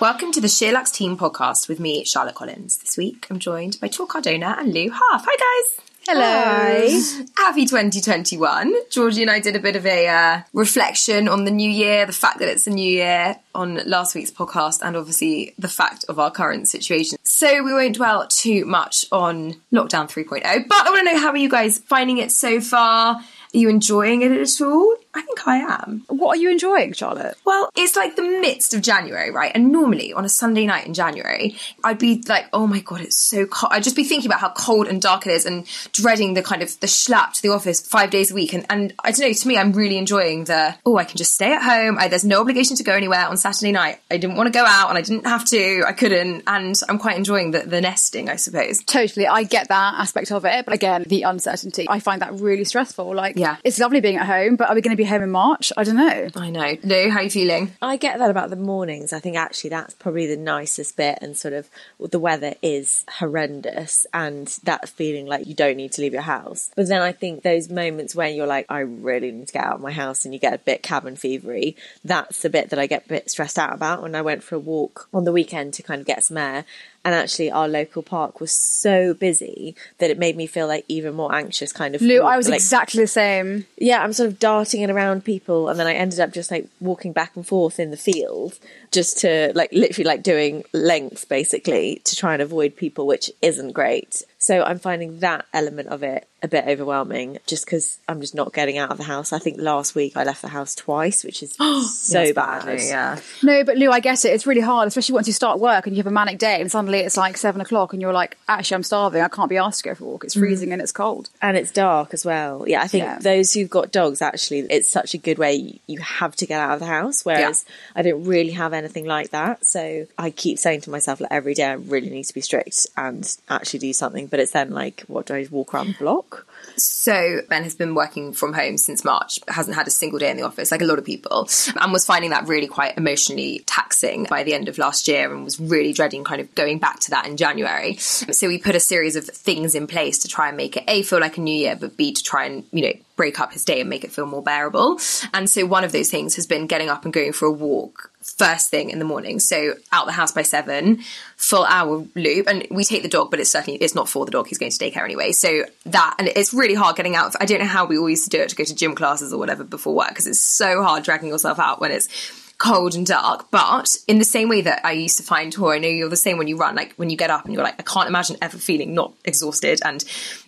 Welcome to the Sheerluxe Team podcast with me, Charlotte Collins. This week I'm joined by Tor Cardona and Lou Half. Hi guys! Hello. Happy 2021. Georgie and I did a bit of a uh, reflection on the new year, the fact that it's a new year on last week's podcast, and obviously the fact of our current situation. So we won't dwell too much on lockdown 3.0, but I want to know how are you guys finding it so far? Are you enjoying it at all? I think I am. What are you enjoying, Charlotte? Well, it's like the midst of January, right? And normally on a Sunday night in January, I'd be like, oh my God, it's so cold. I'd just be thinking about how cold and dark it is and dreading the kind of the schlap to the office five days a week. And, and I don't know, to me, I'm really enjoying the, oh, I can just stay at home. I, there's no obligation to go anywhere on Saturday night. I didn't want to go out and I didn't have to. I couldn't. And I'm quite enjoying the, the nesting, I suppose. Totally. I get that aspect of it. But again, the uncertainty, I find that really stressful. Like, Yeah. it's lovely being at home, but are we going to be home in March? I don't know. I know. Lou, how are you feeling? I get that about the mornings. I think actually that's probably the nicest bit, and sort of the weather is horrendous, and that feeling like you don't need to leave your house. But then I think those moments when you're like, I really need to get out of my house, and you get a bit cabin fevery. That's the bit that I get a bit stressed out about. When I went for a walk on the weekend to kind of get some air, and actually our local park was so busy that it made me feel like even more anxious. Kind of, Lou, I was like, exactly the same. yeah, I'm sort of darting in around people, and then I ended up just like walking back and forth in the field, just to like literally like doing lengths basically to try and avoid people, which isn't great. So I'm finding that element of it a bit overwhelming, just because I'm just not getting out of the house. I think last week I left the house twice, which is so bad. Yeah. No, but Lou, I get it. It's really hard, especially once you start work and you have a manic day and suddenly it's like seven o'clock and you're like, actually, I'm starving. I can't be asked to go for a walk. It's mm. freezing and it's cold. And it's dark as well. Yeah, I think Yeah. those who've got dogs actually, it's such a good way you have to get out of the house. Whereas I don't really have anything like that. So I keep saying to myself like every day, I really need to be strict and actually do something. But it's then like, what do I walk around the block? So Ben has been working from home since March, hasn't had a single day in the office, like a lot of people, and was finding that really quite emotionally taxing by the end of last year and was really dreading kind of going back to that in January. So we put a series of things in place to try and make it A feel like a new year, but B to try and, you know, break up his day and make it feel more bearable. And so one of those things has been getting up and going for a walk first thing in the morning. So out the house by seven, full hour loop. And we take the dog, but it's certainly it's not for the dog. He's going to daycare anyway. So that and it's really hard getting out. I don't know how we all used to do it to go to gym classes or whatever before work because it's so hard dragging yourself out when it's cold and dark. But in the same way that I used to find Tor, I know you're the same when you run, like when you get up and you're like, I can't imagine ever feeling not exhausted and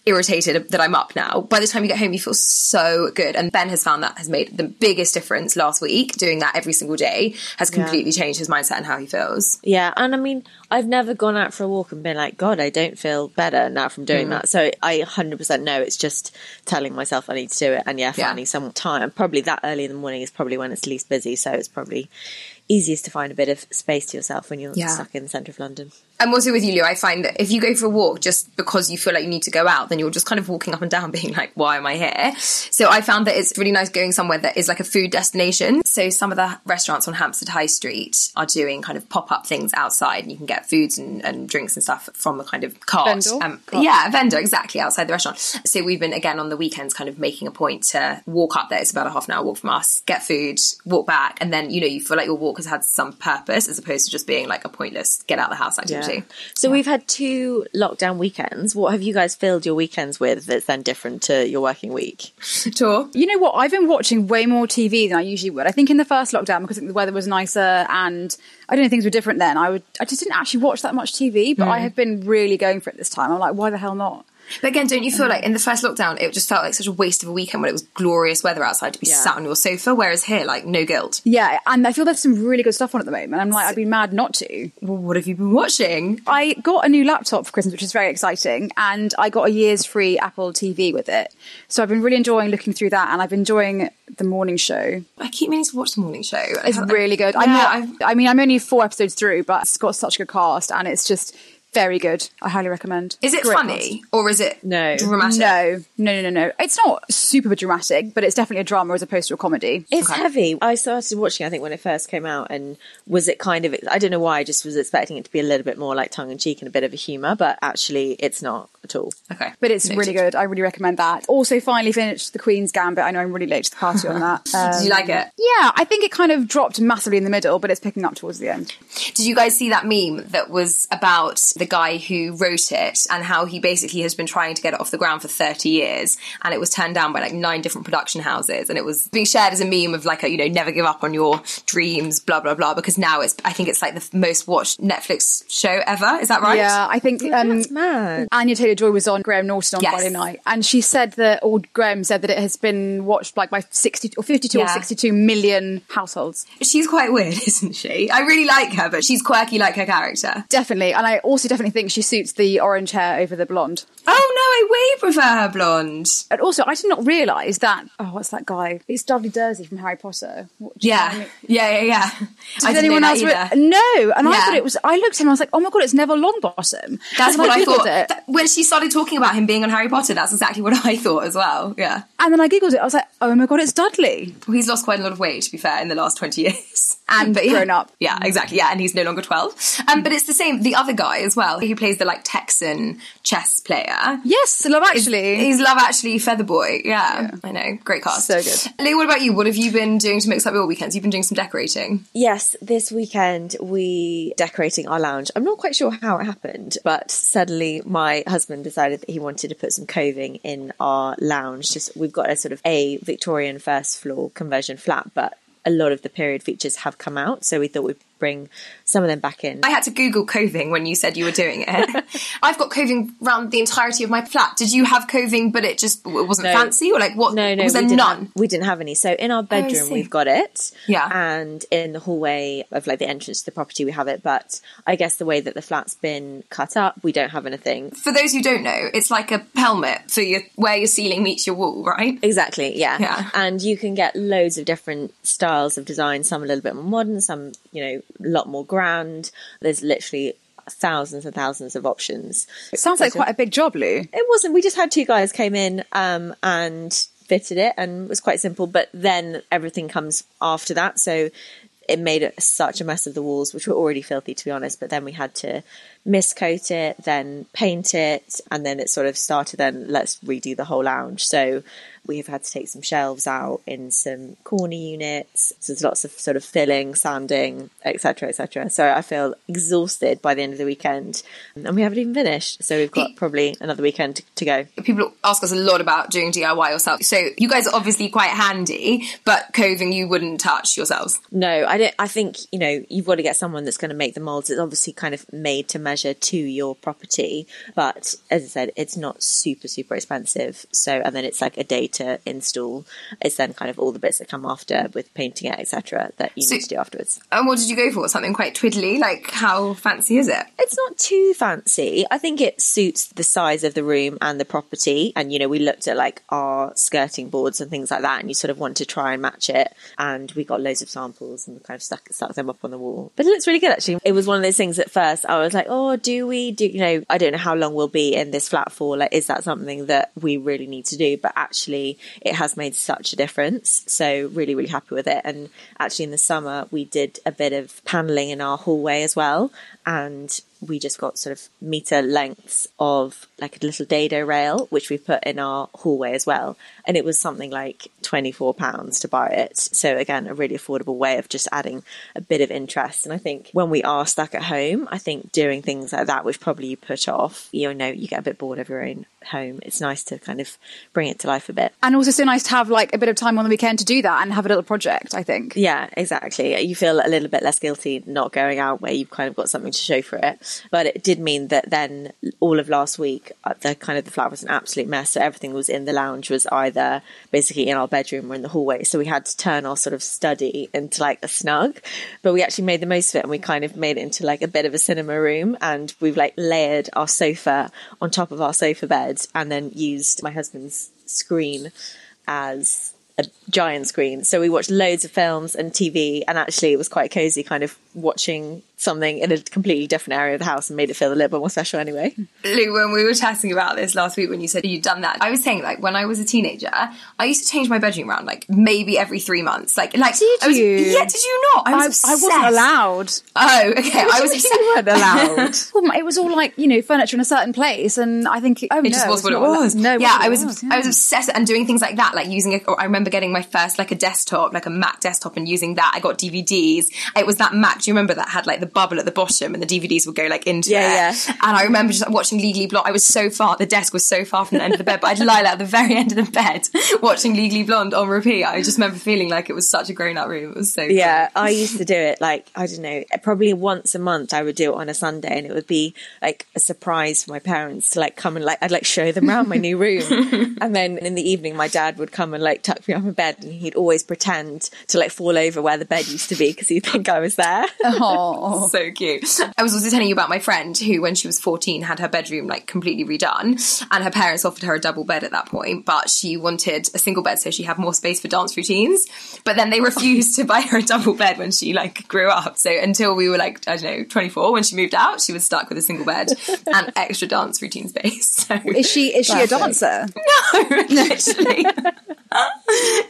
irritated that I'm up now. By the time you get home, you feel so good. And Ben has found that has made the biggest difference last week. Doing that every single day has completely changed his mindset and how he feels. Yeah, and I mean, I've never gone out for a walk and been like, God, I don't feel better now from doing hmm. that. So I 100% know it's just telling myself I need to do it. And yeah, Yeah. finding some time. Probably that early in the morning is probably when it's least busy. So it's probably easiest to find a bit of space to yourself when you're Yeah. stuck in the centre of London. I'm also with you, Lou. I find that if you go for a walk just because you feel like you need to go out, then you're just kind of walking up and down being like, why am I here? So I found that it's really nice going somewhere that is like a food destination. So some of the restaurants on Hampstead High Street are doing kind of pop up things outside and you can get foods and, and drinks and stuff from a kind of cart. Vendor? Um, yeah, a vendor, exactly, outside the restaurant. So we've been, again, on the weekends kind of making a point to walk up there. It's about a half an hour walk from us, get food, walk back. And then, you know, you feel like your walk has had some purpose as opposed to just being like a pointless get out of the house activity. So we've had two lockdown weekends. What have you guys filled your weekends with that's then different to your working week? Tor. You know what? I've been watching way more TV than I usually would. I think in the first lockdown, because I think the weather was nicer and I don't know things were different then. I would, I just didn't actually watch that much TV, but hmm. I have been really going for it this time. I'm like, why the hell not? But again, don't you feel mm-hmm. like in the first lockdown, it just felt like such a waste of a weekend when it was glorious weather outside to be Yeah. sat on your sofa, whereas here, like, no guilt. Yeah, and I feel there's some really good stuff on at the moment. I'm like, I'd be mad not to. Well, what have you been watching? I got a new laptop for Christmas, which is very exciting, and I got a year's free Apple TV with it. So I've been really enjoying looking through that, and I've been enjoying the morning show. I keep meaning to watch the morning show. It's really good. Yeah, I'm not, I mean, I'm only four episodes through, but it's got such a good cast, and it's just very good. I highly recommend. Is it Great funny or is it No. dramatic? No, no, no, no, no. It's not super dramatic, but it's definitely a drama as opposed to a comedy. It's heavy. I started watching, I think, when it first came out, and was it kind of? I don't know why. I just was expecting it to be a little bit more like tongue in cheek and a bit of a humour, but actually, it's not at all. Okay. But it's Noted. really good. I really recommend that. Also, finally finished The Queen's Gambit. I know I'm really late to the party on that. Um, Did you like it? Yeah, I think it kind of dropped massively in the middle, but it's picking up towards the end. Did you guys see that meme that was about the guy who wrote it and how he basically has been trying to get it off the ground for 30 years and it was turned down by like nine different production houses and it was being shared as a meme of like a, you know, never give up on your dreams, blah, blah, blah, because now it's, I think it's like the most watched Netflix show ever. Is that right? Yeah, I think um, That's mad. Anya Taylor Joy was on Graham Norton on Yes. Friday night, and she said that, or Graham said that it has been watched like by 60 or 52 or 62 million households. She's quite weird, isn't she? I really like her, but she's quirky like her character. Definitely, and I also definitely think she suits the orange hair over the blonde. Oh no, I way prefer her blonde. And also, I did not realise that. Oh, what's that guy? It's Dudley Dursley from Harry Potter. What, do you know what I Yeah, yeah, yeah, yeah. Did I anyone else? that re- no, and I thought it was. I looked at him. I was like, "Oh my god, it's Neville Longbottom." That's and what I Googled thought. It, Th- when she started talking about him being on Harry Potter, that's exactly what I thought as well. Yeah. and then I googled it. I was like, "Oh my god, it's Dudley." Well, he's lost quite a lot of weight, to be fair, in the last 20 years. And but yeah, Grown up. Yeah, exactly. Yeah, and he's no longer 12. Um, but it's the same, the other guy as well, who plays the like Texan chess player. Yes, Love Actually. He's Love Actually Featherboy. Yeah, I know. Great cast. So good. Lee, what about you? What have you been doing to mix up your weekends? You've been doing some decorating. Yes, this weekend we decorating our lounge. I'm not quite sure how it happened, but suddenly my husband decided that he wanted to put some coving in our lounge. Just we've got a sort of a Victorian first floor conversion flat, but a lot of the period features have come out, so we thought we'd bring some of them back in. I had to Google coving when you said you were doing it. I've got coving around the entirety of my flat. Did you have coving, but it just it wasn't No. fancy, or like what? No, no, was there none? Have, we didn't have any. So in our oh, bedroom, see. we've got it. Yeah. And in the hallway of like the entrance to the property, we have it. But I guess the way that the flat's been cut up, we don't have anything. For those who don't know, it's like a pelmet, so you where your ceiling meets your wall, right? Exactly, yeah. Yeah. And you can get loads of different styles of design, some a little bit more modern, some, you know, lot more grand. There's literally thousands and thousands of options. It sounds like quite a big job, Lou. It wasn't, we just had two guys came in um, and fitted it and it was quite simple, but then everything comes after that. So it made it such a mess of the walls, which were already filthy to be honest, but then we had to miscoat it, then paint it, and then it sort of started then let's redo the whole lounge. So we've had to take some shelves out in some corner units. So there's lots of sort of filling, sanding, etc., etc. So I feel exhausted by the end of the weekend, and we haven't even finished. So we've got probably another weekend to, to go. People ask us a lot about doing DIY yourself. So you guys are obviously quite handy, but coving you wouldn't touch yourselves. No, I don't. I think you know you've got to get someone that's going to make the molds. It's obviously kind of made to measure to your property, but as I said, it's not super super expensive. So and then it's like a day to install. It's then kind of all the bits that come after with painting it, etc. That you So- need to do afterwards. And what did you go for? Something quite twiddly? Like how fancy is it? It's not too fancy. I think it suits the size of the room and the property. And, you know, we looked at like our skirting boards and things like that, and you sort of want to try and match it. And we got loads of samples and kind of stuck, stuck them up on the wall. But it looks really good, actually. It was one of those things at first I was like, oh, do we do, you know, I don't know how long we'll be in this flat for. Like, is that something that we really need to do? But actually, it has made such a difference. So, really, really happy with it. And actually, in the summer, we did a bit of paneling in our hallway as well. And we just got sort of meter lengths of like a little dado rail, which we put in our hallway as well. And it was something like £24 to buy it. So, again, a really affordable way of just adding a bit of interest. And I think when we are stuck at home, I think doing things like that, which probably you put off, you know, you get a bit bored of your own home. It's nice to kind of bring it to life a bit. And also so nice to have like a bit of time on the weekend to do that and have a little project, I think. Yeah, exactly. You feel a little bit less guilty not going out where you've kind of got something to show for it. But it did mean that then all of last week, uh, the kind of the flat was an absolute mess. So everything was in the lounge was either basically in our bedroom or in the hallway. So we had to turn our sort of study into like a snug. But we actually made the most of it and we kind of made it into like a bit of a cinema room. And we've like layered our sofa on top of our sofa bed and then used my husband's screen as a giant screen. So we watched loads of films and TV, and actually it was quite cozy, kind of watching something in a completely different area of the house and made it feel a little bit more special anyway. Lou, when we were chatting about this last week, when you said you'd done that, I was saying like when I was a teenager, I used to change my bedroom around like maybe every three months. Like, like Did I was, you? Yeah, did you not? I I, was. I wasn't allowed. Oh, okay. I was. you weren't allowed. well, it was all like you know furniture in a certain place, and I think oh, It just was it's what it was. No, yeah, I what was, it was, I was obsessed and doing things like that, like using a. Or I remember getting my first like a desktop, like a Mac desktop, and using that. I got DVDs. It was that Mac. Do you remember that had like the bubble at the bottom, and the DVDs would go like into Yeah, it? yeah. And I remember just watching Legally Blonde. I was so far. The desk was so far from the end of the bed, but I'd lie at the very end of the bed watching Legally Blonde on repeat. I just remember feeling like it was such a grown up room. It was so. Yeah, I used to do it like, I don't know, probably once a month I would do it on a Sunday and it would be like a surprise for my parents to like come and like, I'd like show them around my new room. and then in the evening, my dad would come and like tuck me up in bed and he'd always pretend to like fall over where the bed used to be because he'd think I was there. Oh. so cute. I was also telling you about my friend who, when she was 14, had her bedroom like completely redone, and her parents offered her a double bed at that point, but she wanted a single bed so she had more space for dance routines. But then they refused to buy her a double bed when she like grew up. So until we were like, I don't know, 24, when she moved out, she was stuck with a single bed and extra dance routine space. So Is she is she a dancer? literally.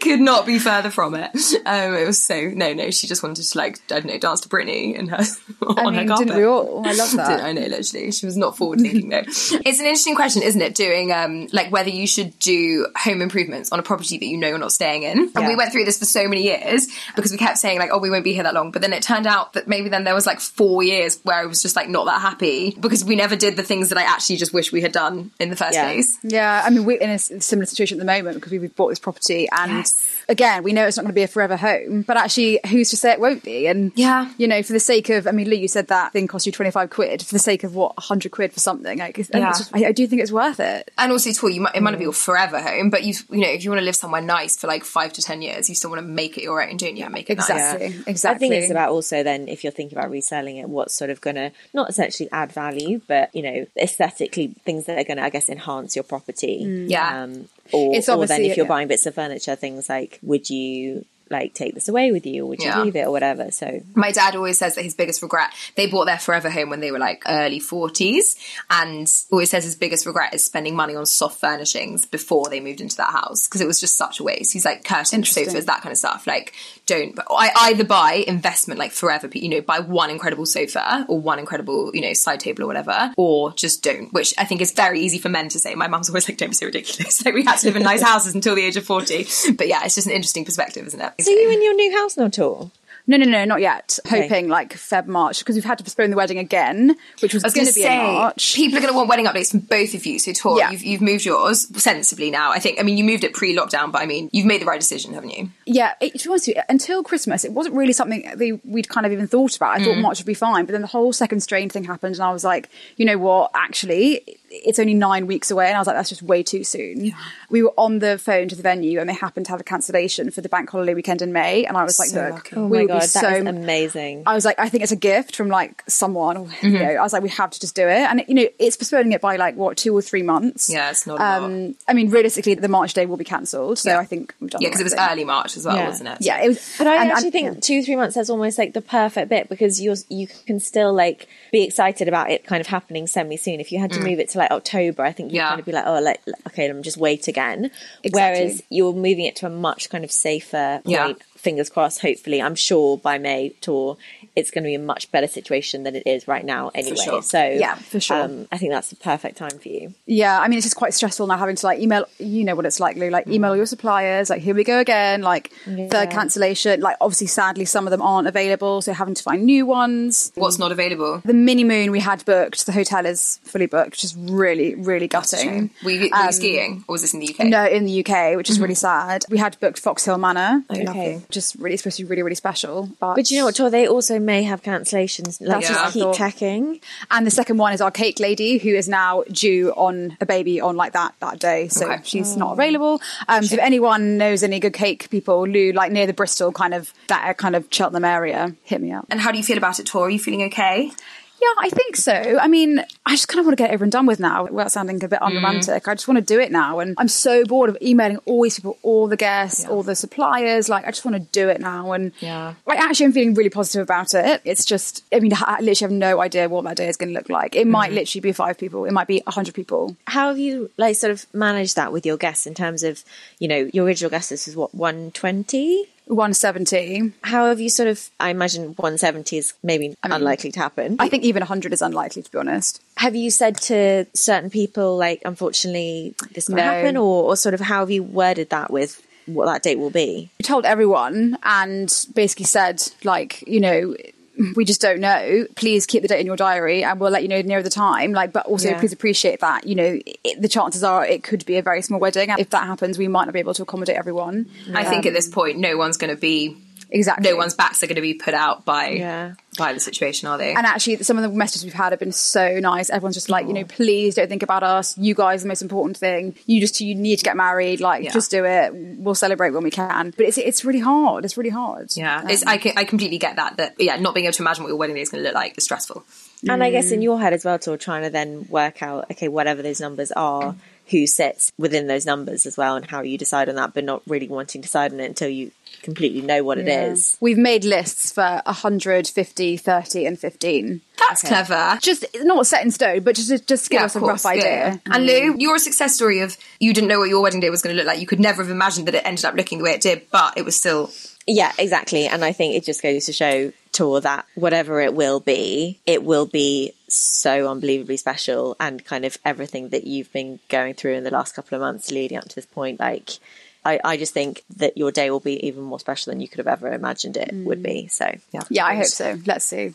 Could not be further from it. Um, it was so no, no. She just wanted to like I don't know, dance to Britney in her I mean, carpet. didn't we all? I love that. I know, literally. She was not forward thinking though. It's an interesting question, isn't it? Doing um like whether you should do home improvements on a property that you know you're not staying in. And we went through this for so many years because we kept saying like, oh, we won't be here that long. But then it turned out that maybe then there was like four years where I was just like not that happy because we never did the things that I actually just wish we had done in the first Yeah. place. Yeah, I mean, we're in a similar situation at the moment because we've bought this property, and Yes. Again, we know it's not going to be a forever home, but actually, who's to say it won't be? And Yeah. you know, for the sake of, I mean, Lee, you said that thing cost you twenty five quid for the sake of what hundred quid for something. Like, it's- Yeah. just- I, I do think it's worth it. And also, too, you might, it might not be your forever home, but you you know, if you want to live somewhere nice for like five to ten years, you still want to make it your own, don't you? Make it nice. Exactly. Yeah. Exactly. I think it's about also then if you're thinking about reselling it, what's sort of going to not essentially add value, but you know, aesthetically things that are going to, I guess, enhance your property. Yeah. Um, or, It's or then if you're yeah. buying bits of furniture, things like would you like take this away with you or would you Yeah. leave it or whatever? So My dad always says that his biggest regret, they bought their forever home when they were like early 40s, and always says his biggest regret is spending money on soft furnishings before they moved into that house because it was just such a waste. He's like curtains, sofas, that kind of stuff. Like, don't, but I either buy investment like forever, you know, buy one incredible sofa or one incredible, you know, side table or whatever, or just don't, which I think is very easy for men to say. My mum's always like, don't be so ridiculous. Like, we had to live in nice houses until the age of 40. But yeah, it's just an interesting perspective, isn't it? So you in your new house now at all? No, no, no, not yet. Okay. Hoping like Feb, March, because we've had to postpone the wedding again, which was, was going to be in March. people are going to want wedding updates from both of you. So, Tor, Yeah. you've, you've moved yours sensibly now. I think, I mean, you moved it pre lockdown, but I mean, you've made the right decision, haven't you? Yeah, it, to be honest with you, until Christmas, it wasn't really something we'd kind of even thought about. I thought mm. March would be fine, but then the whole second strain thing happened, and I was like, you know what? Actually, it's only nine weeks away, and I was like, that's just way too soon. We were on the phone to the venue, and they happened to have a cancellation for the bank holiday weekend in May, and I was like, So look, lucky. Oh we my will god, be that is so amazing. I was like, I think it's a gift from like someone. or, You know, I was like, we have to just do it, and you know, it's postponing it by like what two or three months. Yeah, it's not. Um, I mean, realistically, the March day will be cancelled, so Yeah. I think we've done. Yeah, because it was thing. early March as well, Yeah. wasn't it? Yeah, it was. But I and- actually and- think yeah. two, three months that's almost like the perfect bit because you're you can still like be excited about it kind of happening semi soon. If you had to move it to like October, I think you'd Mm. Yeah. kind of be like, oh, like okay, let me just wait again. Exactly. Whereas you're moving it to a much kind of safer Yeah. point. Fingers crossed. Hopefully, I'm sure by May Tor, it's going to be a much better situation than it is right now. Anyway, sure. so Yeah, for sure. Um, I think that's the perfect time for you. Yeah, I mean, it's just quite stressful now having to like email. You know what it's like, Lou. Like mm. email your suppliers. Like here we go again. Like third cancellation. Like obviously, sadly, some of them aren't available, so having to find new ones. What's not available? The mini moon we had booked. The hotel is fully booked, which is really, really gutting. Were you, were you um, skiing or was this in the UK? No, in the UK, which is mm-hmm. really sad. We had booked Fox Hill Manor. Okay. Just really supposed to be really, really special. But, But you know what, Tor? They also may have cancellations. Let's That's just keep checking. And the second one is our cake lady, who is now due on a baby on like that that day, so Okay. she's not available. Um, so if anyone knows any good cake people, Lou, like near the Bristol kind of that kind of Cheltenham area, hit me up. And how do you feel about it, Tor? Are you feeling okay? Yeah, I think so. I mean, I just kind of want to get it over and done with now without sounding a bit mm. unromantic. I just want to do it now. And I'm so bored of emailing all these people, all the guests, all the suppliers. Like, I just want to do it now. And Yeah. like, actually, I'm feeling really positive about it. It's just, I mean, I literally have no idea what that day is going to look like. It might mm. literally be five people, it might be 100 people. How have you like sort of managed that with your guests in terms of, you know, your original guest list is what, 120? 170. How have you sort of, I imagine 170 is maybe unlikely to happen. I think even 100 is unlikely, to be honest. have you said to certain people, like, unfortunately, this might No. happen? Or, or sort of how have you worded that with what that date will be? We told everyone and basically said, like, you know, we just don't know. Please keep the date in your diary and we'll let you know near the time. Like, but also Yeah. please appreciate that, you know, it, the chances are it could be a very small wedding. And if that happens, we might not be able to accommodate everyone. I think at this point, no one's going to be, Exactly. no one's backs are going to be put out by Yeah. by the situation, are they? And actually, some of the messages we've had have been so nice. Everyone's just like, you know, please don't think about us. You guys are the most important thing. You just you need to get married. Like, Yeah. just do it. We'll celebrate when we can. But it's it's really hard. It's really hard. yeah, it's, Um, I, can, I completely get that. That yeah, not being able to imagine what your wedding day is going to look like is stressful. And I guess in your head as well, to trying to then work out, okay, whatever those numbers are, who sits within those numbers as well, and how you decide on that, but not really wanting to decide on it until you completely know what it is. We've made lists for 100, 50, 30, and 15. That's clever. Just not set in stone, but just just, just give Yeah, us a course, rough idea. yeah. And Lou, you're a success story of you didn't know what your wedding day was going to look like. You could never have imagined that it ended up looking the way it did, but it was still Yeah, exactly. And I think it just goes to show Tor that whatever it will be, it will be so unbelievably special and kind of everything that you've been going through in the last couple of months leading up to this point. Like, I, I just think that your day will be even more special than you could have ever imagined it would mm. be. So, yeah. Yeah, I hope so. Let's see.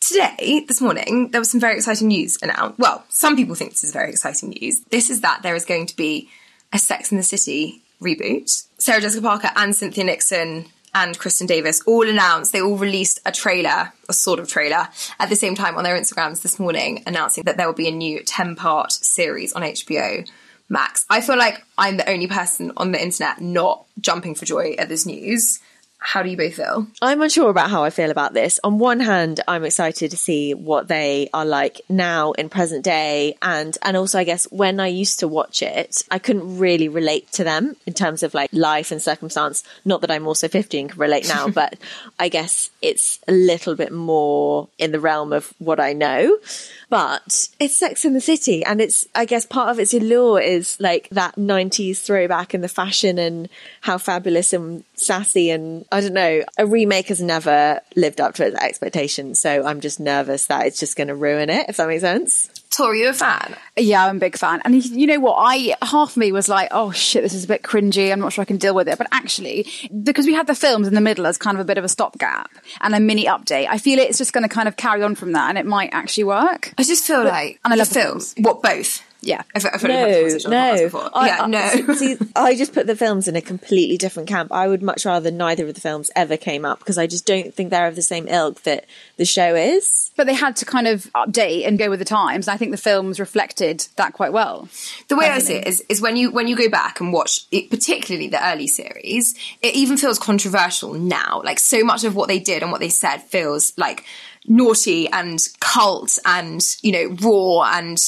Today, this morning, there was some very exciting news announced. Well, some people think this is very exciting news. This is that there is going to be a Sex in the City reboot. Sarah Jessica Parker and Cynthia Nixon and Kristin Davis all announced, they all released a trailer, a sort of trailer, at the same time on their Instagrams this morning, announcing that there will be a new 10 part series on HBO Max. I feel like I'm the only person on the internet not jumping for joy at this news. How do you both feel? I'm unsure about how I feel about this. On one hand, I'm excited to see what they are like now in present day, and and also I guess when I used to watch it, I couldn't really relate to them in terms of like life and circumstance. Not that I'm also 50 and can relate now, but I guess it's a little bit more in the realm of what I know. But it's Sex in the City, and it's I guess part of its allure is like that 90s throwback and the fashion and how fabulous and sassy and I don't know. A remake has never lived up to its expectations, so I'm just nervous that it's just going to ruin it. If that makes sense. Tori, you a fan? Yeah, I'm a big fan. And you know what? I half of me was like, oh shit, this is a bit cringy. I'm not sure I can deal with it. But actually, because we had the films in the middle as kind of a bit of a stopgap and a mini update, I feel it's just going to kind of carry on from that, and it might actually work. I just feel like and I love the films. What both? Yeah. I feel, I feel like we've had No, conversation the no. before. I, yeah, no. see, I just put the films in a completely different camp. I would much rather neither of the films ever came up because I just don't think they're of the same ilk that the show is. But they had to kind of update and go with the times. And I think the films reflected that quite well. The way I see it is, is when you when you go back and watch it, particularly the early series, it even feels controversial now. Like so much of what they did and what they said feels like naughty and cult and you know raw and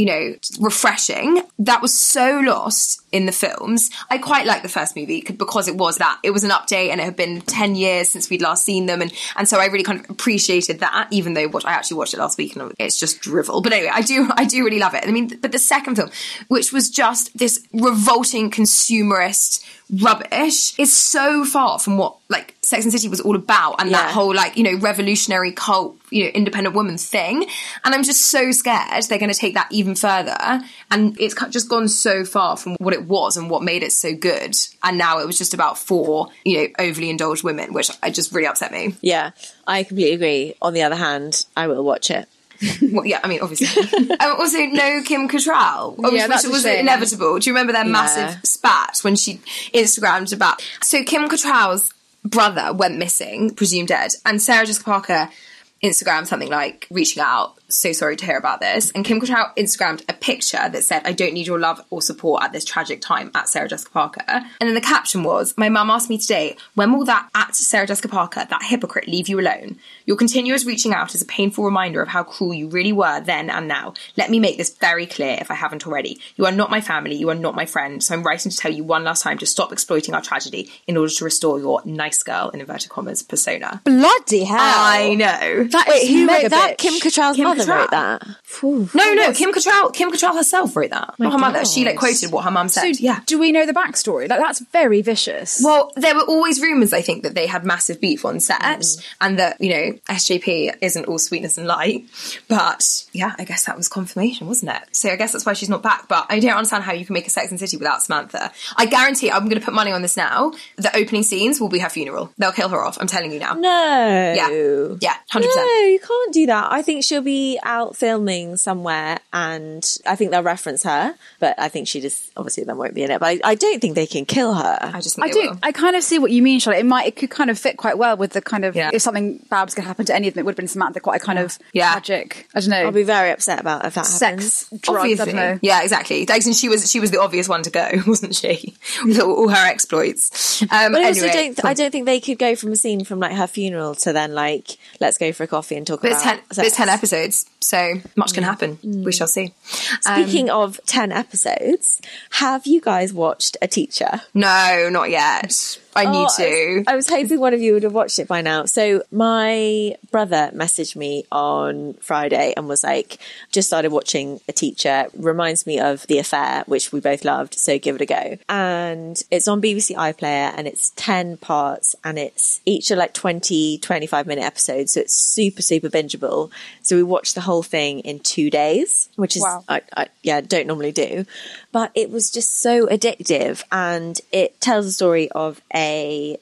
you know refreshing. That was so lost in the films. I quite like the first movie because it was that it was an update and it had been ten years since we'd last seen them, and and so I really kind of appreciated that. Even though what I actually watched it last week and it's just drivel, but anyway, I do I do really love it. I mean, but the second film, which was just this revolting consumerist rubbish, is so far from what like Sex and City was all about, and that whole like you know revolutionary cult, you know independent woman thing. And I'm just so scared they're going to take that even further, and it's just gone so far from what it was and what made it so good. And now it was just about four you know overly indulged women, which I just really upset me. Yeah, I completely agree. On the other hand, I will watch it. Well, yeah, I mean, obviously. um, also, no Kim Cattrall, which, Yeah, was shame. inevitable. Do you remember their massive spat when she Instagrammed about? So Kim Cattrall's brother went missing, presumed dead, and Sarah Jessica Parker Instagrammed something like reaching out. So sorry to hear about this. And Kim Cattrall Instagrammed a picture that said, "I don't need your love or support at this tragic time." At Sarah Jessica Parker, and then the caption was, "My mum asked me today, when will that at Sarah Jessica Parker, that hypocrite, leave you alone? Your continuous reaching out is a painful reminder of how cruel you really were then and now. Let me make this very clear if I haven't already. You are not my family. You are not my friend. So I'm writing to tell you one last time to stop exploiting our tragedy in order to restore your nice girl in inverted commas persona." Bloody hell! I know. That Wait, who wrote that? bitch. Kim Cattrall's Kim mother Cattrall. wrote that. No, no, Kim Cattrall. Kim Cattrall herself wrote that. not her mother. She like quoted what her mum said. So yeah. do we know the backstory? Like that's very vicious. Well, there were always rumours, I think, that they had massive beef on set Mm. and that, you know, SJP isn't all sweetness and light. But yeah, I guess that was confirmation, wasn't it? So I guess that's why she's not back. But I don't understand how you can make a Sex and City without Samantha. I guarantee, I'm going to put money on this now, the opening scenes will be her funeral. They'll kill her off. I'm telling you now. No. Yeah. Yeah, 100%. No, you can't do that. I think she'll be out filming somewhere and I think they'll reference her, but I think she just obviously then won't be in it. But I, I don't think they can kill her. I just think I they do. will. I kind of see what you mean, Charlotte. It might, it could kind of fit quite well with the kind of Yeah. if something bad was going to happen to any of them, it would have been Samantha. Quite a kind of Yeah. tragic. I don't know. I'll be very upset about if that sex, happens. drugs. I Obviously. don't know. Yeah, exactly. Dyson, she was she was the obvious one to go, wasn't she? With all, all her exploits. Um, But I also anyway, don't. I don't think they could go from a scene from like her funeral to then like let's go for a coffee and talk But it's about. ten, but it's ten episodes, so much can happen. We shall see. Um, Speaking of ten episodes, have you guys watched a teacher? no, not yet. I need Oh, to. I was hoping one of you would have watched it by now. So my brother messaged me on Friday and was like, just started watching a teacher. Reminds me of The Affair, which we both loved. So give it a go. And it's on BBC iPlayer and it's 10 parts and it's each are like 20, 25 minute episodes. So it's super, super bingeable. So we watched the whole thing in two days, which is, Wow. I, I, yeah, don't normally do. But it was just so addictive and it tells the story of a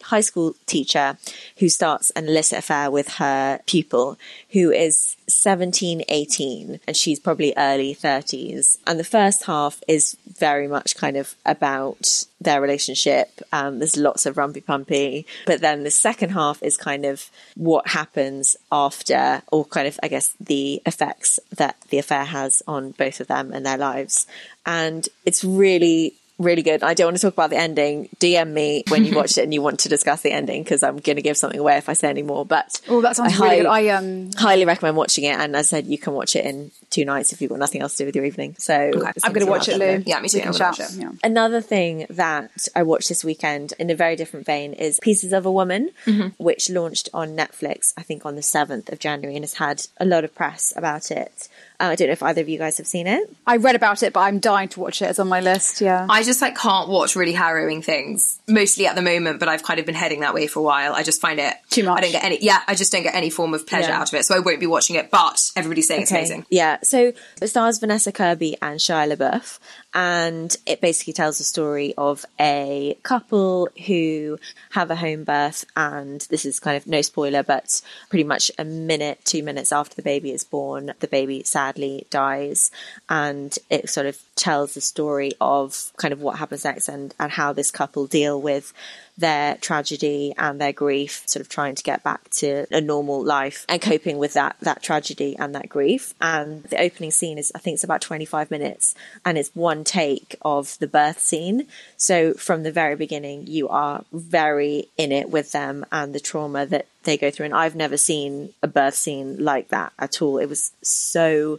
high school teacher who starts an illicit affair with her pupil who is 17, 18 and she's probably early 30s. And the first half is very much kind of about their relationship. Um, there's lots of rumpy pumpy. But then the second half is kind of what happens after, or kind of, I guess, the effects that the affair has on both of them and their lives. And it's really, really good. I don't want to talk about the ending. DM me when you watched it and you want to discuss the ending because I'm going to give something away if I say any more. But Oh, that sounds I really hi- good. I um, highly recommend watching it. And as I said, you can watch it in two nights if you've got nothing else to do with your evening. So I'm going to watch it, Lou. Yeah, me too. We can I'm gonna shout. it. Yeah. Another thing that I watched this weekend in a very different vein is Pieces of a Woman, which launched on Netflix, I think on the 7th of January, and has had a lot of press about it. Uh, I don't know if either of you guys have seen it. I read about it, but I'm dying to watch it. It's on my list. Yeah. I just like can't watch really harrowing things. Mostly at the moment, but I've kind of been heading that way for a while. I just find it Too much. I don't get any. Yeah, I just don't get any form of pleasure Yeah. out of it, so I won't be watching it. But everybody's saying it's amazing. Yeah. So it stars Vanessa Kirby and Shia LaBeouf. And it basically tells the story of a couple who have a home birth and this is kind of no spoiler but pretty much a minute two minutes after the baby is born the baby sadly dies and it sort of tells the story of kind of what happens next and, and how this couple deal with their tragedy and their grief, sort of trying to get back to a normal life and coping with that that tragedy and that grief. And the opening scene is, I think, it's about twenty five minutes, and it's one take of the birth scene. So from the very beginning, you are very in it with them and the trauma that they go through. And I've never seen a birth scene like that at all. It was so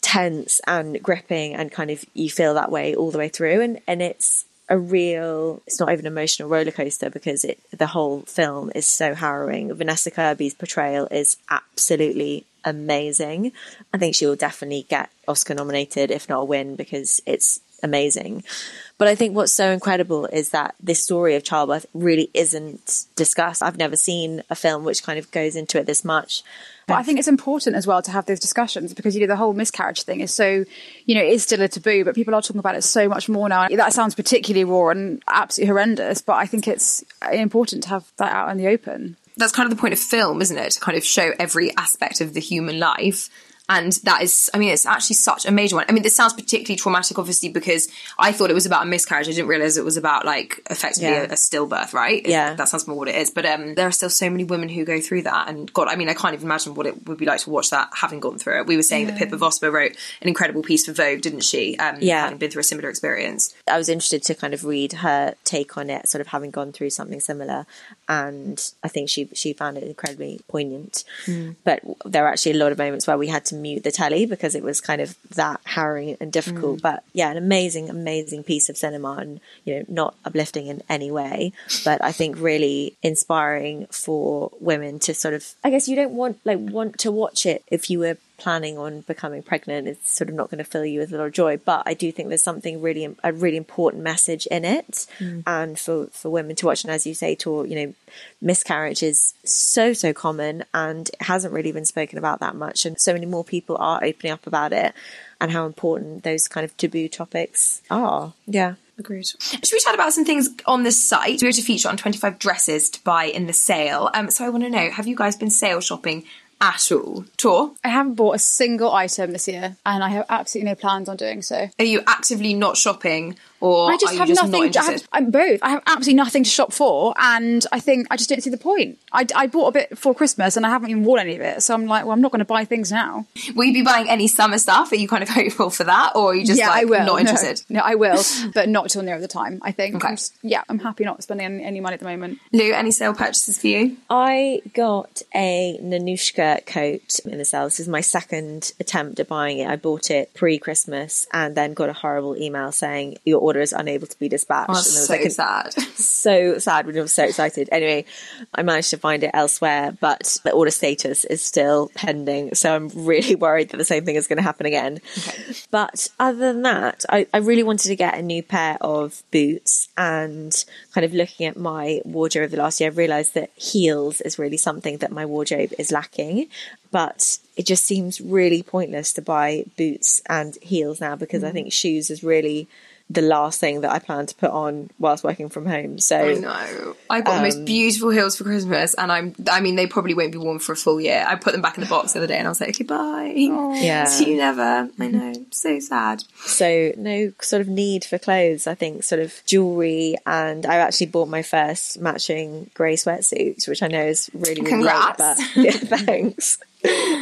tense and gripping and kind of you feel that way all the way through and and it's a real it's not even an emotional roller coaster because it the whole film is so harrowing vanessa kirby's portrayal is absolutely amazing i think she will definitely get oscar nominated if not a win because it's amazing but I think what's so incredible is that this story of childbirth really isn't discussed. I've never seen a film which kind of goes into it this much. But I think it's important as well to have those discussions because you know the whole miscarriage thing is so you know it is still a taboo, but people are talking about it so much more now. That sounds particularly raw and absolutely horrendous, but I think it's important to have that out in the open. That's kind of the point of film, isn't it? To kind of show every aspect of the human life and that is, I mean, it's actually such a major one. I mean, this sounds particularly traumatic, obviously, because I thought it was about a miscarriage. I didn't realize it was about like effectively Yeah. a, a stillbirth, right? Yeah. that sounds more what it is. But um, there are still so many women who go through that, and God, I mean, I can't even imagine what it would be like to watch that having gone through it. We were saying that Pippa Vosper wrote an incredible piece for Vogue, didn't she? Um, Yeah. having been through a similar experience. I was interested to kind of read her take on it, sort of having gone through something similar, and I think she she found it incredibly poignant. But there are actually a lot of moments where we had to mute the telly because it was kind of that harrowing and difficult. Mm. But yeah, an amazing, amazing piece of cinema, and you know, not uplifting in any way, but I think really inspiring for women to sort of. I guess you don't want like want to watch it if you were planning on becoming pregnant it's sort of not going to fill you with a lot of joy but i do think there's something really a really important message in it and for for women to watch and as you say to you know miscarriage is so so common and it hasn't really been spoken about that much and so many more people are opening up about it and how important those kind of taboo topics are yeah Agreed. Should we chat about some things on the site? We were to feature on 25 dresses to buy in the sale. Um, so I want to know, have you guys been sale shopping at all? Tor, I haven't bought a single item this year, and I have absolutely no plans on doing so. are you actively not shopping or I just are you have just nothing. not I have, I'm both. I have absolutely nothing to shop for, and I think I just don't see the point. I, I bought a bit for Christmas, and I haven't even worn any of it. So I'm like, well, I'm not going to buy things now. Will you be buying any summer stuff? Are you kind of hopeful for that, or are you just yeah, like I will. not No. interested? No, I will, but not till near the time. I think. Okay. I'm just, yeah, I'm happy not spending any, any money at the moment. Lou, any sale purchases for you? I got a Nanushka coat in the sale. This is my second attempt at buying it. I bought it pre Christmas and then got a horrible email saying your order is unable to be dispatched. Oh, and was so like a- sad. so sad when I was so excited. Anyway, I managed to find it elsewhere, but the order status is still pending. So I'm really worried that the same thing is going to happen again. But other than that, I, I really wanted to get a new pair of boots and kind of looking at my wardrobe of the last year, I've realised that heels is really something that my wardrobe is lacking. But it just seems really pointless to buy boots and heels now because I mm. think shoes is really the last thing that I plan to put on whilst working from home. So I know. I got the Um, most beautiful heels for Christmas, and I'm. I mean, they probably won't be worn for a full year. I put them back in the box the other day, and I was like, okay, bye. Yeah. See you never. I know. So sad. so no sort of need for clothes. I think sort of jewelry, and I actually bought my first matching grey sweatsuit, which I know is really, really late, but yeah, thanks.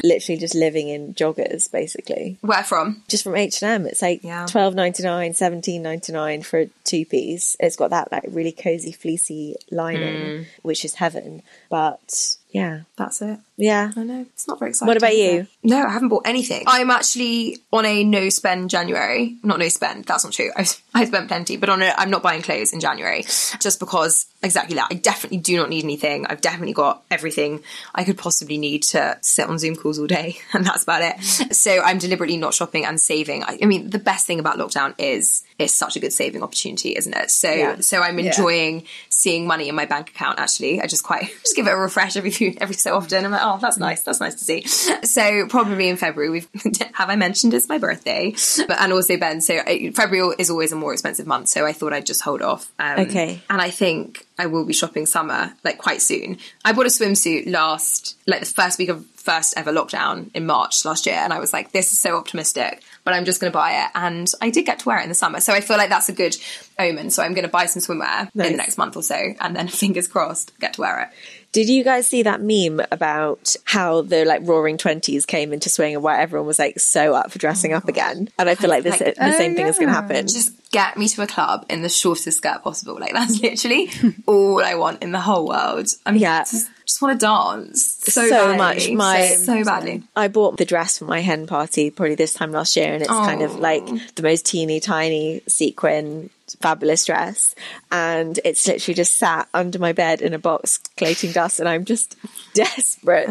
Literally just living in joggers, basically. Where from? Just from H and M, it's like Yeah. twelve ninety nine, seventeen ninety nine for a two piece. It's got that like really cozy, fleecy lining, Mm. which is heaven. But yeah, That's it. yeah. I know. It's not very exciting. What about you? No, I haven't bought anything. I'm actually on a no spend January. Not no spend. That's not true. I, I spent plenty, but on a, I'm not buying clothes in January just because exactly that. I definitely do not need anything. I've definitely got everything I could possibly need to sit on Zoom calls all day, and that's about it. So I'm deliberately not shopping and saving. I, I mean, the best thing about lockdown is it's such a good saving opportunity, isn't it? So Yeah. so I'm enjoying seeing money in my bank account. Actually, I just quite just give it a refresh every few every so often. I'm like, oh, that's nice. That's nice to see. So probably in February, we've have I mentioned it's my birthday, but and also Ben. So February is always a more expensive month, so I thought I'd just hold off. Um, Okay. and I think I will be shopping summer like quite soon. I bought a swimsuit last, like the first week of first ever lockdown in March last year, and I was like, this is so optimistic, but I'm just going to buy it. And I did get to wear it in the summer, so I feel like that's a good omen. So I'm going to buy some swimwear in the next month or so, and then fingers crossed, get to wear it. Did you guys see that meme about how the like roaring twenties came into swing and where everyone was like so up for dressing up oh. again? And I feel like this Like- the same thing is going to oh, happen. Just get me to a club in the shortest skirt possible. Like that's literally all I want in the whole world. I mean, Yeah. just, just want to dance so, So much. My- so badly. I bought the dress for my hen party probably this time last year, and it's kind of Oh. like the most teeny tiny sequin, fabulous dress, and it's literally just sat under my bed in a box, collating dust, and I'm just desperate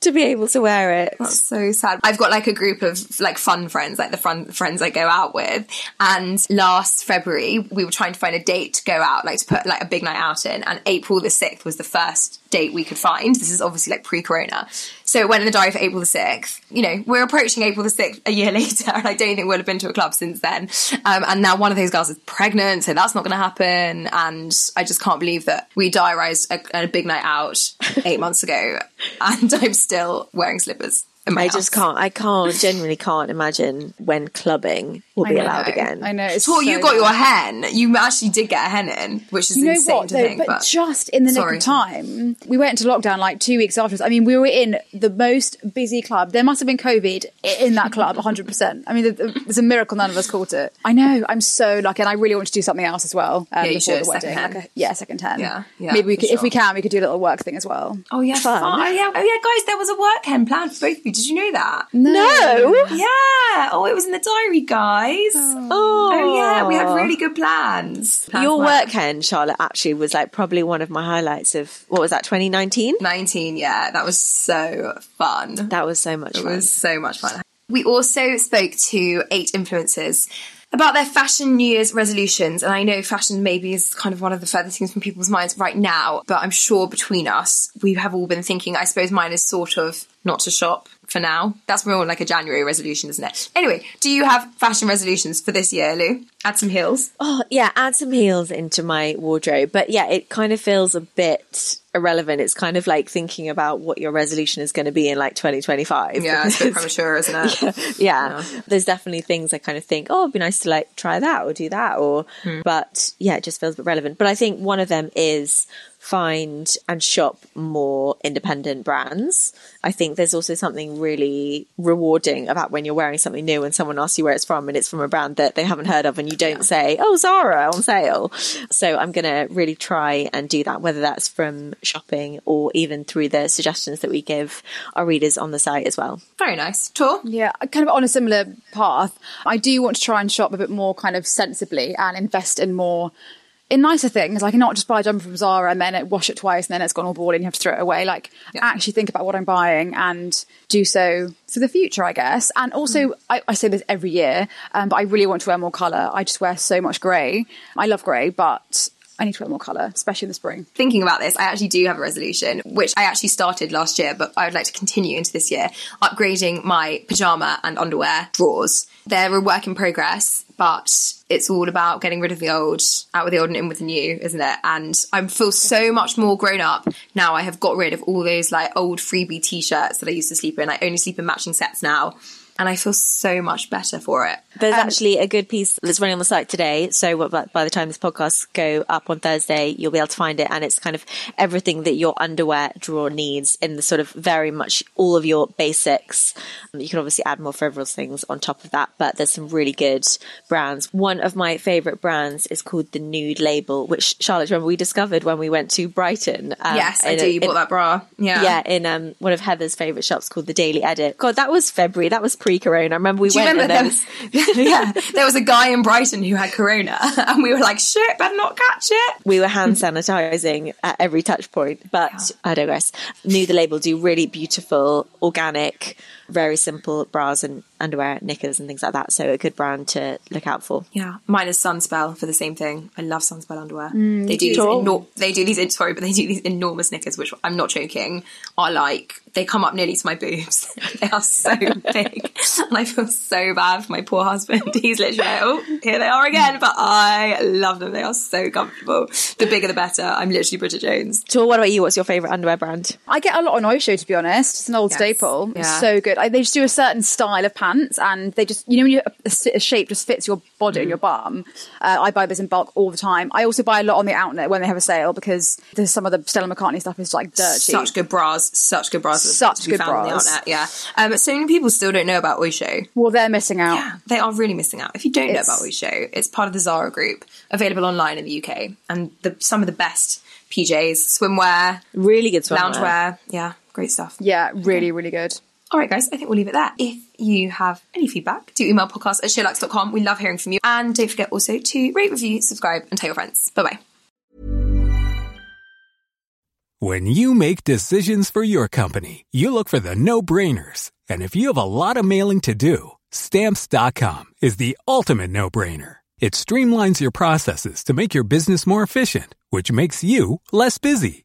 to be able to wear it. That's so sad. I've got like a group of like fun friends, like the fun friends I go out with. And last February, we were trying to find a date to go out, like to put like a big night out in. And April the 6th was the first date we could find. This is obviously like pre corona. So it went in the diary for April the 6th. You know, we're approaching April the 6th a year later. And I don't think we'll have been to a club since then. Um, and now one of those girls is pregnant. So that's not going to happen. And I just can't believe that we diarised a, a big night out eight months ago. And I'm still wearing slippers. In my I house. just can't. I can't. Genuinely can't imagine when clubbing will be know. allowed again. I know. It's Tor, so you got your hen. You actually did get a hen in, which is You know insane what to though? think. but, But, just in the nick of time, we went into lockdown like two weeks afterwards. I mean, we were in the most busy club. There must have been COVID in that club, 100. percent I mean, th- th- it's a miracle none of us caught it. I know. I'm so lucky, and I really want to do something else as well. Um, Yeah, you before should, the wedding, second hen. like a, yeah, second ten. Yeah, yeah, Maybe we for could, if we can, we could do a little work thing as well. oh yeah, Fun. fun. Oh yeah, oh yeah, guys, there was a work hen planned for both of you. Did you know that? no. Yeah. Oh, it was in the diary, guys. Oh, oh yeah, we had really good plans. Planned Your work hen, Charlotte, actually was like probably one of my highlights of what was that, 2019? 19. Yeah, that was so fun. That was so much It fun. was so much fun. We also spoke to eight influencers about their fashion New Year's resolutions. And I know fashion maybe is kind of one of the furthest things from people's minds right now, but I'm sure between us, we have all been thinking, I suppose mine is sort of not to shop for now. That's more like a January resolution, isn't it? Anyway, do you have fashion resolutions for this year, Lou? Add some heels. Oh, yeah, add some heels into my wardrobe. But yeah, it kind of feels a bit irrelevant. It's kind of like thinking about what your resolution is going to be in like 2025. Yeah, it's a bit premature, isn't it? yeah. There's definitely things I kind of think, oh, it'd be nice to like try that or do that or, hmm. but yeah, it just feels a bit relevant. But I think one of them is find and shop more independent brands. I think there's also something really rewarding about when you're wearing something new and someone asks you where it's from and it's from a brand that they haven't heard of and you don't say, oh, Zara on sale. So I'm going to really try and do that, whether that's from shopping or even through the suggestions that we give our readers on the site as well. Very nice. Tor? Yeah, kind of on a similar path. I do want to try and shop a bit more kind of sensibly and invest in more in nicer things. Like not just buy a jumper from Zara and then it wash it twice and then it's gone all bald and you have to throw it away. Like actually think about what I'm buying and do so for the future, I guess. And also, I, I say this every year, um, but I really want to wear more colour. I just wear so much grey. I love grey, but I need to wear more colour, especially in the spring. thinking about this, I actually do have a resolution, which I actually started last year, but I would like to continue into this year, upgrading my pajama and underwear drawers. They're a work in progress, but it's all about getting rid of the old, out with the old and in with the new, isn't it? And I feel so much more grown up now. I have got rid of all those like old freebie t-shirts that I used to sleep in. I only sleep in matching sets now. And I feel so much better for it. There's actually a good piece that's running on the site today. So by by the time this podcast go up on Thursday, you'll be able to find it. And it's kind of everything that your underwear drawer needs in the sort of very much all of your basics. Um, You can obviously add more frivolous things on top of that, but there's some really good brands. One of my favorite brands is called the Nude Label, which Charlotte, remember we discovered when we went to Brighton. um, yes, I do. a- You bought in- that bra. Yeah. yeah, in um, one of Heather's favourite shops called the Daily Edit. God, that was February. That was pre-corona. I remember we Do went remember there was, yeah, there was a guy in Brighton who had corona, and we were like, "Shit, better not catch it." we were hand sanitizing at every touch point, but I digress. Nude Label do really beautiful, organic, very simple bras and underwear, knickers, and things like that. So a good brand to look out for. Yeah, mine is Sunspel for the same thing. I love Sunspel underwear. Mm, they do these too. enor- they do these sorry, but they do these enormous knickers, which I'm not joking. Are like they come up nearly to my boobs. they are so big, and I feel so bad for my poor husband. He's literally like, oh, here they are again. But I love them. They are so comfortable. The bigger the better. I'm literally Bridget Jones. So what about you? What's your favourite underwear brand? I get a lot on Oysho, to be honest. It's an old Yes. staple. It's so good. I, they just do a certain style of pants, and they just, you know, when you, a, a shape just fits your body Mm. and your bum. Uh, I buy this in bulk all the time. I also buy a lot on the outlet when they have a sale because there's some of the Stella McCartney stuff is like dirt cheap. Such good bras, such good bras, Such good found on the bras. outlet, Yeah, um, so many people still don't know about Oysho. Well, they're missing out. Yeah, they are really missing out. If you don't It's- know about Oysho, it's part of the Zara group, available online in the UK, and the, some of the best PJs, swimwear, Really good swimwear. loungewear. Yeah, great stuff. Yeah, really, really good. All right, guys, I think we'll leave it there. If you have any feedback, do email podcast at showlux.com. We love hearing from you. And don't forget also to rate, review, subscribe, and tell your friends. Bye bye. When you make decisions for your company, you look for the no brainers. And if you have a lot of mailing to do, stamps.com is the ultimate no brainer. It streamlines your processes to make your business more efficient, which makes you less busy.